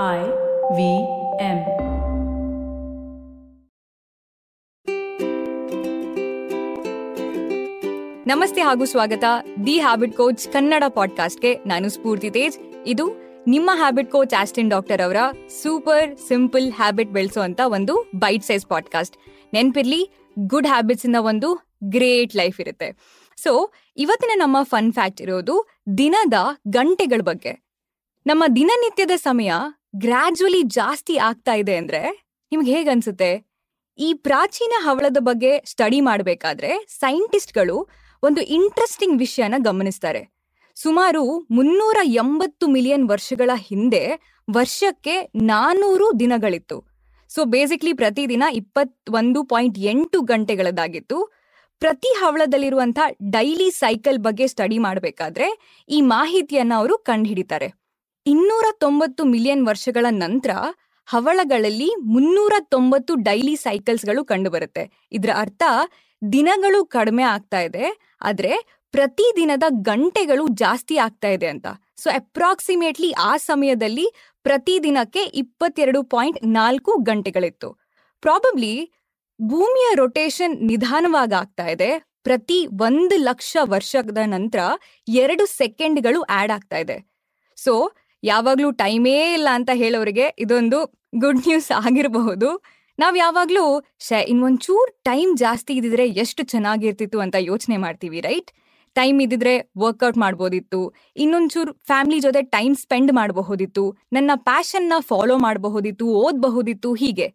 I V M. ನಮಸ್ತೆ ಹಾಗೂ ಸ್ವಾಗತ. ದಿ ಹ್ಯಾಬಿಟ್ ಕೋಚ್ ಕನ್ನಡ ಪಾಡ್ಕಾಸ್ಟ್ಗೆ ನಾನು ಸ್ಫೂರ್ತಿ ತೇಜ್. ಇದು ನಿಮ್ಮ ಹ್ಯಾಬಿಟ್ ಕೋಚ್ ಆಸ್ಟಿನ್ ಡಾಕ್ಟರ್ ಅವರ ಸೂಪರ್ ಸಿಂಪಲ್ ಹ್ಯಾಬಿಟ್ ಬೆಳೆಸುವಂತ ಒಂದು ಬೈಟ್ ಸೈಜ್ ಪಾಡ್ಕಾಸ್ಟ್. ನೆನ್ಪಿರ್ಲಿ, ಗುಡ್ ಹ್ಯಾಬಿಟ್ಸ್ ಇಂದ ಒಂದು ಗ್ರೇಟ್ ಲೈಫ್ ಇರುತ್ತೆ. ಸೊ, ಇವತ್ತಿನ ನಮ್ಮ ಫನ್ ಫ್ಯಾಕ್ಟ್ ಇರೋದು ದಿನದ ಗಂಟೆಗಳ ಬಗ್ಗೆ. ನಮ್ಮ ದಿನನಿತ್ಯದ ಸಮಯ ಗ್ರಾಜುವಲಿ ಜಾಸ್ತಿ ಆಗ್ತಾ ಇದೆ ಅಂದ್ರೆ ನಿಮ್ಗೆ ಹೇಗನ್ಸುತ್ತೆ ಈ ಪ್ರಾಚೀನ ಹವಳದ ಬಗ್ಗೆ ಸ್ಟಡಿ ಮಾಡಬೇಕಾದ್ರೆ ಸೈಂಟಿಸ್ಟ್ಗಳು ಒಂದು ಇಂಟ್ರೆಸ್ಟಿಂಗ್ ವಿಷಯನ ಗಮನಿಸ್ತಾರೆ. ಸುಮಾರು ಮುನ್ನೂರ ಎಂಬತ್ತು ಮಿಲಿಯನ್ ವರ್ಷಗಳ ಹಿಂದೆ ವರ್ಷಕ್ಕೆ ನಾನೂರು ದಿನಗಳಿತ್ತು. ಸೊ ಬೇಸಿಕ್ಲಿ ಪ್ರತಿದಿನ ಇಪ್ಪತ್ತೊಂದು ಪಾಯಿಂಟ್ ಎಂಟು ಗಂಟೆಗಳದ್ದಾಗಿತ್ತು. ಪ್ರತಿ ಹವಳದಲ್ಲಿರುವಂತಹ ಡೈಲಿ ಸೈಕಲ್ ಬಗ್ಗೆ ಸ್ಟಡಿ ಮಾಡಬೇಕಾದ್ರೆ ಈ ಮಾಹಿತಿಯನ್ನ ಅವರು ಕಂಡುಹಿಡಿತಾರೆ. ಇನ್ನೂರ ತೊಂಬತ್ತು ಮಿಲಿಯನ್ ವರ್ಷಗಳ ನಂತರ ಹವಳಗಳಲ್ಲಿ ಮುನ್ನೂರ ತೊಂಬತ್ತು ಡೈಲಿ ಸೈಕಲ್ಸ್ಗಳು ಕಂಡುಬರುತ್ತೆ. ಇದರ ಅರ್ಥ ದಿನಗಳು ಕಡಿಮೆ ಆಗ್ತಾ ಇದೆ, ಆದರೆ ಪ್ರತಿ ದಿನದ ಗಂಟೆಗಳು ಜಾಸ್ತಿ ಆಗ್ತಾ ಇದೆ ಅಂತ. ಸೊ ಅಪ್ರಾಕ್ಸಿಮೇಟ್ಲಿ ಆ ಸಮಯದಲ್ಲಿ ಪ್ರತಿ ದಿನಕ್ಕೆ ಇಪ್ಪತ್ತೆರಡು ಪಾಯಿಂಟ್ ನಾಲ್ಕು ಗಂಟೆಗಳಿತ್ತು. ಪ್ರಾಬಬ್ಲಿ ಭೂಮಿಯ ರೊಟೇಷನ್ ನಿಧಾನವಾಗಿ ಆಗ್ತಾ ಇದೆ. ಪ್ರತಿ ಒಂದು ಲಕ್ಷ ವರ್ಷದ ನಂತರ ಎರಡು ಸೆಕೆಂಡ್ಗಳು ಆಡ್ ಆಗ್ತಾ ಇದೆ. ಸೊ ಯಾವಾಗ್ಲೂ ಟೈಮೇ ಇಲ್ಲ ಅಂತ ಹೇಳೋರಿಗೆ ಇದೊಂದು ಗುಡ್ ನ್ಯೂಸ್ ಆಗಿರಬಹುದು. ನಾವ್ ಯಾವಾಗ್ಲೂ ಶೇ, ಇನ್ನೊಂಚೂರ್ ಟೈಮ್ ಜಾಸ್ತಿ ಇದ್ದಿದ್ರೆ ಎಷ್ಟು ಚೆನ್ನಾಗಿರ್ತಿತ್ತು ಅಂತ ಯೋಚನೆ ಮಾಡ್ತೀವಿ, ರೈಟ್? ಟೈಮ್ ಇದ್ದಿದ್ರೆ ವರ್ಕೌಟ್ ಮಾಡ್ಬೋದಿತ್ತು. ಇನ್ನೊಂಚೂರ್ ಫ್ಯಾಮಿಲಿ ಜೊತೆ ಟೈಮ್ ಸ್ಪೆಂಡ್ ಮಾಡಬಹುದಿತ್ತು. ನನ್ನ ಪ್ಯಾಷನ್ನ ಫಾಲೋ ಮಾಡಬಹುದಿತ್ತು, ಓದಬಹುದಿತ್ತು, ಹೀಗೆ.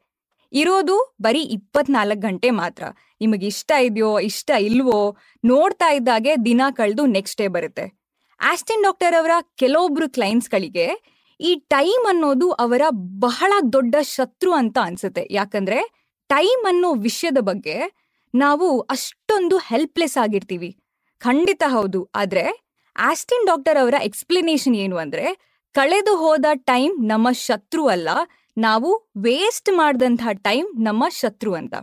ಇರೋದು ಬರೀ ಇಪ್ಪತ್ನಾಲ್ಕು ಗಂಟೆ ಮಾತ್ರ. ನಿಮಗೆ ಇಷ್ಟ ಇದೆಯೋ, ಇಷ್ಟ ಇಲ್ವೋ, ನೋಡ್ತಾ ಇದ್ದಾಗೆ ದಿನ ಕಳೆದು ನೆಕ್ಸ್ಟ್ ಡೇ ಬರುತ್ತೆ. ಆಸ್ಟಿನ್ ಡಾಕ್ಟರ್ ಅವರ ಕೆಲವೊಬ್ರು ಕ್ಲೈಂಟ್ಸ್ಗಳಿಗೆ ಈ ಟೈಮ್ ಅನ್ನೋದು ಅವರ ಬಹಳ ದೊಡ್ಡ ಶತ್ರು ಅಂತ ಅನ್ಸುತ್ತೆ. ಯಾಕಂದ್ರೆ ಟೈಮ್ ಅನ್ನೋ ವಿಷಯದ ಬಗ್ಗೆ ನಾವು ಅಷ್ಟೊಂದು ಹೆಲ್ಪ್ಲೆಸ್ ಆಗಿರ್ತೀವಿ. ಖಂಡಿತ ಹೌದು. ಆದ್ರೆ ಆಸ್ಟಿನ್ ಡಾಕ್ಟರ್ ಅವರ ಎಕ್ಸ್ಪ್ಲನೇಷನ್ ಏನು ಅಂದ್ರೆ ಕಳೆದು ಹೋದ ಟೈಮ್ ನಮ್ಮ ಶತ್ರು ಅಲ್ಲ, ನಾವು ವೇಸ್ಟ್ ಮಾಡಿದಂತಹ ಟೈಮ್ ನಮ್ಮ ಶತ್ರು ಅಂತ.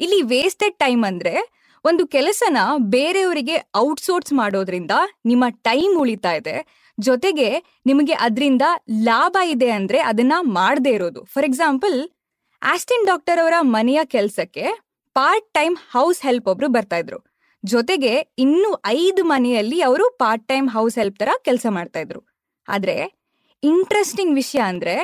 ಇಲ್ಲಿ ವೇಸ್ಟೆಡ್ ಟೈಮ್ ಅಂದ್ರೆ ಒಂದು ಕೆಲಸನ ಬೇರೆಯವರಿಗೆ ಔಟ್ಸೋರ್ಸ್ ಮಾಡೋದ್ರಿಂದ ನಿಮ್ಮ ಟೈಮ್ ಉಳಿತಾ ಇದೆ. ಜೊತೆಗೆ ನಿಮಗೆ ಅದರಿಂದ ಲಾಭ ಇದೆ ಅಂದ್ರೆ ಅದನ್ನ ಮಾಡದೇ ಇರೋದು. ಫಾರ್ ಎಕ್ಸಾಂಪಲ್ ಆಸ್ಟಿನ್ ಡಾಕ್ಟರ್ ಅವರ ಮನೆಯ ಕೆಲಸಕ್ಕೆ ಪಾರ್ಟ್ ಟೈಮ್ ಹೌಸ್ ಹೆಲ್ಪ್ ಒಬ್ರು ಬರ್ತಾ ಇದ್ರು. ಜೊತೆಗೆ ಇನ್ನು ಐದು ಮನೆಯಲ್ಲಿ ಅವರು ಪಾರ್ಟ್ ಟೈಮ್ ಹೌಸ್ ಹೆಲ್ಪ್ ತರ ಕೆಲಸ ಮಾಡ್ತಾ ಇದ್ರು. ಆದ್ರೆ ಇಂಟ್ರೆಸ್ಟಿಂಗ್ ವಿಷಯ ಅಂದ್ರೆ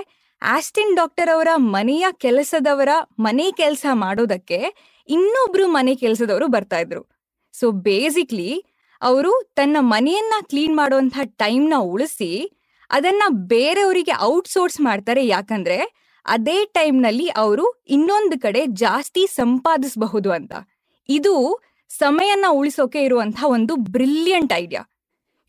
ಆಸ್ಟಿನ್ ಡಾಕ್ಟರ್ ಅವರ ಮನೆಯ ಕೆಲಸದವರ ಮನೆ ಕೆಲಸ ಮಾಡೋದಕ್ಕೆ ಇನ್ನೊಬ್ರು ಮನೆ ಕೆಲಸದವರು ಬರ್ತಾ ಇದ್ರು. ಸೊ ಬೇಸಿಕ್ಲಿ ಅವರು ತನ್ನ ಮನೆಯನ್ನ ಕ್ಲೀನ್ ಮಾಡುವಂತಹ ಟೈಮ್ನ ಉಳಿಸಿ ಅದನ್ನ ಬೇರೆಯವರಿಗೆ ಔಟ್ಸೋರ್ಸ್ ಮಾಡ್ತಾರೆ. ಯಾಕಂದ್ರೆ ಅದೇ ಟೈಮ್ನಲ್ಲಿ ಅವರು ಇನ್ನೊಂದು ಕಡೆ ಜಾಸ್ತಿ ಸಂಪಾದಿಸಬಹುದು ಅಂತ. ಇದು ಸಮಯನ ಉಳಿಸೋಕೆ ಇರುವಂತಹ ಒಂದು ಬ್ರಿಲಿಯಂಟ್ ಐಡಿಯಾ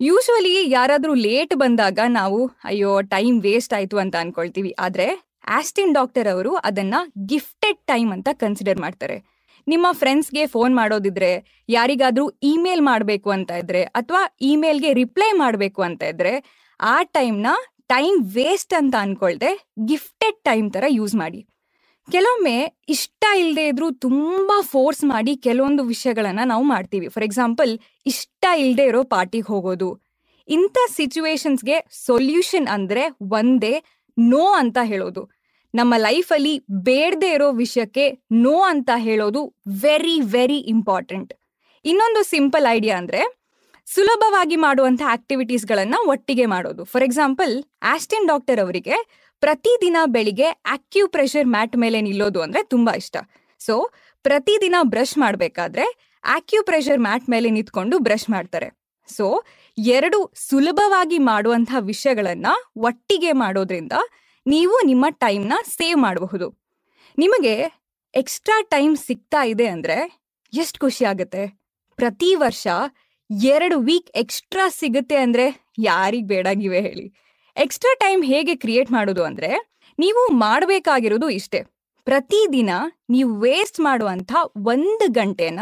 ಯೂಶುವಲಿ ಯಾರಾದರೂ ಲೇಟ್ ಬಂದಾಗ ನಾವು, ಅಯ್ಯೋ ಟೈಮ್ ವೇಸ್ಟ್ ಆಯ್ತು ಅಂತ ಅನ್ಕೊಳ್ತೀವಿ. ಆದ್ರೆ ಆಸ್ಟಿನ್ ಡಾಕ್ಟರ್ ಅವರು ಅದನ್ನ ಗಿಫ್ಟೆಡ್ ಟೈಮ್ ಅಂತ ಕನ್ಸಿಡರ್ ಮಾಡ್ತಾರೆ. ನಿಮ್ಮ ಫ್ರೆಂಡ್ಸ್ಗೆ ಫೋನ್ ಮಾಡೋದಿದ್ರೆ, ಯಾರಿಗಾದ್ರೂ ಇಮೇಲ್ ಮಾಡಬೇಕು ಅಂತ ಇದ್ರೆ, ಅಥವಾ ಇಮೇಲ್ಗೆ ರಿಪ್ಲೈ ಮಾಡಬೇಕು ಅಂತ ಇದ್ರೆ, ಆ ಟೈಮ್ನ ಟೈಮ್ ವೇಸ್ಟ್ ಅಂತ ಅನ್ಕೊಳ್ದೆ ಗಿಫ್ಟೆಡ್ ಟೈಮ್ ತರ ಯೂಸ್ ಮಾಡಿ. ಕೆಲವೊಮ್ಮೆ ಇಷ್ಟ ಇಲ್ಲದೆ ಇದ್ರೂ ತುಂಬಾ ಫೋರ್ಸ್ ಮಾಡಿ ಕೆಲವೊಂದು ವಿಷಯಗಳನ್ನ ನಾವು ಮಾಡ್ತೀವಿ. ಫಾರ್ ಎಕ್ಸಾಂಪಲ್ ಇಷ್ಟ ಇಲ್ಲದೆ ಇರೋ ಪಾರ್ಟಿಗೆ ಹೋಗೋದು. ಇಂಥ ಸಿಚುವೇಶನ್ಸ್ಗೆ ಸೊಲ್ಯೂಷನ್ ಅಂದ್ರೆ ಒಂದೇ ನೋ ಅಂತ ಹೇಳೋದು. ನಮ್ಮ ಲೈಫಲ್ಲಿ ಬೇಡದೆ ಇರೋ ವಿಷಯಕ್ಕೆ ನೋ ಅಂತ ಹೇಳೋದು ವೆರಿ ವೆರಿ ಇಂಪಾರ್ಟೆಂಟ್ ಇನ್ನೊಂದು ಸಿಂಪಲ್ ಐಡಿಯಾ ಅಂದ್ರೆ ಸುಲಭವಾಗಿ ಮಾಡುವಂಥ ಆಕ್ಟಿವಿಟೀಸ್ಗಳನ್ನು ಒಟ್ಟಿಗೆ ಮಾಡೋದು. ಫಾರ್ ಎಕ್ಸಾಂಪಲ್ ಆಸ್ಟಿನ್ ಡಾಕ್ಟರ್ ಅವರಿಗೆ ಪ್ರತಿದಿನ ಬೆಳಿಗ್ಗೆ ಆಕ್ಯೂ ಪ್ರೆಷರ್ ಮ್ಯಾಟ್ ಮೇಲೆ ನಿಲ್ಲೋದು ಅಂದ್ರೆ ತುಂಬಾ ಇಷ್ಟ. ಸೊ ಪ್ರತಿದಿನ ಬ್ರಷ್ ಮಾಡಬೇಕಾದ್ರೆ ಆಕ್ಯೂ ಪ್ರೆಷರ್ ಮ್ಯಾಟ್ ಮೇಲೆ ನಿಂತ್ಕೊಂಡು ಬ್ರಷ್ ಮಾಡ್ತಾರೆ. ಸೊ ಎರಡು ಸುಲಭವಾಗಿ ಮಾಡುವಂಥ ವಿಷಯಗಳನ್ನು ಒಟ್ಟಿಗೆ ಮಾಡೋದ್ರಿಂದ ನೀವು ನಿಮ್ಮ ಟೈಮ್ನ ಸೇವ್ ಮಾಡಬಹುದು. ನಿಮಗೆ ಎಕ್ಸ್ಟ್ರಾ ಟೈಮ್ ಸಿಗ್ತಾ ಇದೆ ಅಂದ್ರೆ ಎಷ್ಟು ಖುಷಿ ಆಗುತ್ತೆ? ಪ್ರತಿ ವರ್ಷ ಎರಡು ವೀಕ್ ಎಕ್ಸ್ಟ್ರಾ ಸಿಗುತ್ತೆ ಅಂದ್ರೆ ಯಾರಿಗ್ ಬೇಡಾಗಿವೆ ಹೇಳಿ. ಎಕ್ಸ್ಟ್ರಾ ಟೈಮ್ ಹೇಗೆ ಕ್ರಿಯೇಟ್ ಮಾಡೋದು ಅಂದ್ರೆ ನೀವು ಮಾಡಬೇಕಾಗಿರೋದು ಇಷ್ಟೇ. ಪ್ರತಿದಿನ ನೀವು ವೇಸ್ಟ್ ಮಾಡುವಂಥ ಒಂದು ಗಂಟೆನ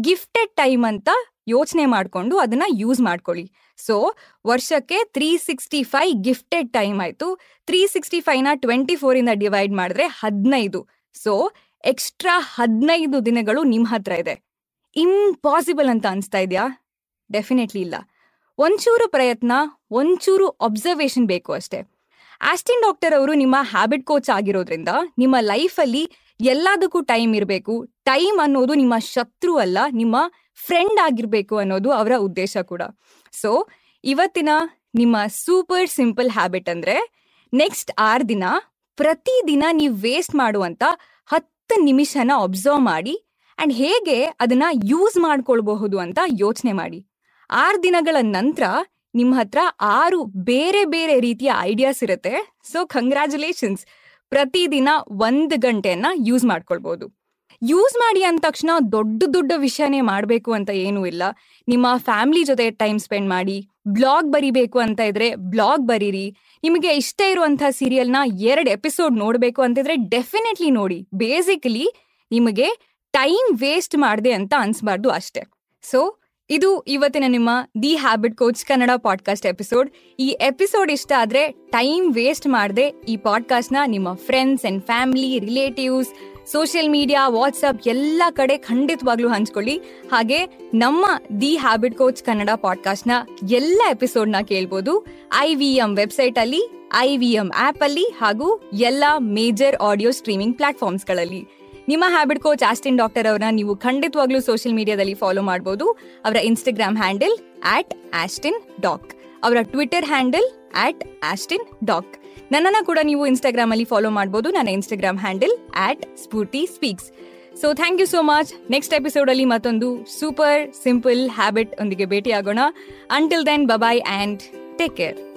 ಗಿಫ್ಟೆಡ್ ಟೈಮ್ ಅಂತ ಯೋಚನೆ ಮಾಡಿಕೊಂಡು ಅದನ್ನ ಯೂಸ್ ಮಾಡ್ಕೊಳ್ಳಿ. ಸೊ ವರ್ಷಕ್ಕೆ three sixty five gifted time ಆಯ್ತು. ತ್ರೀ ಸಿಕ್ಸ್ಟಿ ಫೈವ್ನ ಟ್ವೆಂಟಿ ಫೋರಿಂದ ಡಿವೈಡ್ ಮಾಡಿದ್ರೆ ಹದಿನೈದು. ಸೊ ಎಕ್ಸ್ಟ್ರಾ ಹದಿನೈದು ದಿನಗಳು ನಿಮ್ಮ ಹತ್ರ ಇದೆ. ಇಂಪಾಸಿಬಲ್ ಅಂತ ಅನಿಸ್ತಾ ಇದೆಯಾ? ಡೆಫಿನೆಟ್ಲಿ ಇಲ್ಲ. ಒಂಚೂರು ಪ್ರಯತ್ನ, ಒಂಚೂರು ಅಬ್ಸರ್ವೇಷನ್ ಬೇಕು ಅಷ್ಟೇ. ಆಸ್ಟಿನ್ ಡಾಕ್ಟರ್ ಅವರು ನಿಮ್ಮ ಹ್ಯಾಬಿಟ್ ಕೋಚ್ ಆಗಿರೋದ್ರಿಂದ ನಿಮ್ಮ ಲೈಫಲ್ಲಿ ಎಲ್ಲದಕ್ಕೂ ಟೈಮ್ ಇರಬೇಕು. ಟೈಮ್ ಅನ್ನೋದು ನಿಮ್ಮ ಶತ್ರು ಅಲ್ಲ, ನಿಮ್ಮ ಫ್ರೆಂಡ್ ಆಗಿರಬೇಕು ಅನ್ನೋದು ಅವರ ಉದ್ದೇಶ ಕೂಡ. ಸೊ ಇವತ್ತಿನ ನಿಮ್ಮ ಸೂಪರ್ ಸಿಂಪಲ್ ಹ್ಯಾಬಿಟ್ ಅಂದ್ರೆ ನೆಕ್ಸ್ಟ್ ಆರು ದಿನ ಪ್ರತಿದಿನ ನೀವು ವೇಸ್ಟ್ ಮಾಡುವಂತ ಹತ್ತು ನಿಮಿಷನ ಅಬ್ಸರ್ವ್ ಮಾಡಿ ಅಂಡ್ ಹೇಗೆ ಅದನ್ನ ಯೂಸ್ ಮಾಡ್ಕೊಳ್ಬಹುದು ಅಂತ ಯೋಚನೆ ಮಾಡಿ. ಆರು ದಿನಗಳ ನಂತರ ನಿಮ್ಮ ಹತ್ರ ಆರು ಬೇರೆ ಬೇರೆ ರೀತಿಯ ಐಡಿಯಾಸ್ ಇರುತ್ತೆ. ಸೊ ಕಂಗ್ರ್ಯಾಚುಲೇಷನ್ಸ್ ಪ್ರತಿದಿನ ಒಂದು ಗಂಟೆಯನ್ನ ಯೂಸ್ ಮಾಡ್ಕೊಳ್ಬಹುದು. ಯೂಸ್ ಮಾಡಿ ಅಂದ ತಕ್ಷಣ ದೊಡ್ಡ ದೊಡ್ಡ ವಿಷಯನೇ ಮಾಡಬೇಕು ಅಂತ ಏನೂ ಇಲ್ಲ. ನಿಮ್ಮ ಫ್ಯಾಮಿಲಿ ಜೊತೆ ಟೈಮ್ ಸ್ಪೆಂಡ್ ಮಾಡಿ ಬ್ಲಾಗ್ ಬರಿಬೇಕು ಅಂತ ಇದ್ರೆ ಬ್ಲಾಗ್ ಬರೀರಿ. ನಿಮಗೆ ಇಷ್ಟ ಇರುವಂತಹ ಸೀರಿಯಲ್ನ ಎರಡು ಎಪಿಸೋಡ್ ನೋಡಬೇಕು ಅಂತಿದ್ರೆ ಡೆಫಿನೆಟ್ಲಿ ನೋಡಿ. ಬೇಸಿಕಲಿ ನಿಮಗೆ ಟೈಮ್ ವೇಸ್ಟ್ ಮಾಡಿದೆ ಅಂತ ಅನ್ಸ್ಬಾರ್ದು ಅಷ್ಟೇ. ಸೊ ಇದು ಇವತ್ತಿನ ನಿಮ್ಮ the habit coach Kannada podcast episode ಈ ಎಪಿಸೋಡ್ ಇಷ್ಟ ಆದ್ರೆ ಟೈಮ್ ವೇಸ್ಟ್ ಮಾಡದೆ ಈ ಪಾಡ್ಕಾಸ್ಟ್ನ ನಿಮ್ಮ friends and family relatives social media WhatsApp ಎಲ್ಲ ಕಡೆ ಖಂಡಿತವಾಗ್ಲೂ ಹಂಚ್ಕೊಳ್ಳಿ. ಹಾಗೆ ನಮ್ಮ ದಿ ಹ್ಯಾಬಿಟ್ ಕೋಚ್ ಕನ್ನಡ ಪಾಡ್ಕಾಸ್ಟ್ನ ಎಲ್ಲ ಎಪಿಸೋಡ್ನ ಕೇಳ್ಬೋದು. ಐ ವಿ ಎಂ ವೆಬ್ಸೈಟ್ ಅಲ್ಲಿ ಐ ವಿ ಎಂ ಆಪ್ ಅಲ್ಲಿ ಹಾಗೂ ಎಲ್ಲ ಮೇಜರ್ ಆಡಿಯೋ ಸ್ಟ್ರೀಮಿಂಗ್ ಪ್ಲಾಟ್ಫಾರ್ಮ್ಸ್ಗಳಲ್ಲಿ ನಿಮ್ಮ ಹ್ಯಾಬಿಟ್ ಕೋಚ್ ಆಸ್ಟಿನ್ ಡಾಕ್ಟರ್ ಅವರನ್ನ ನೀವು ಖಂಡಿತವಾಗ್ಲೂ ಸೋಷಿಯಲ್ ಮೀಡಿಯಾದಲ್ಲಿ ಫಾಲೋ ಮಾಡಬಹುದು ಅವರ Instagram handle at Austin doc ಅವರ Twitter handle at Austin doc ನನ್ನನ್ನು ಕೂಡ ನೀವು ಇನ್ಸ್ಟಾಗ್ರಾಮ್ ಅಲ್ಲಿ ಫಾಲೋ ಮಾಡಬಹುದು ನನ್ನ Instagram handle at Spoorthi speaks so thank you so much next episode ಅಲ್ಲಿ ಮತ್ತೊಂದು ಸೂಪರ್ ಸಿಂಪಲ್ ಹ್ಯಾಬಿಟ್ ಒಂದಿಗೆ ಭೇಟಿ ಆಗೋಣ until then bye bye and take care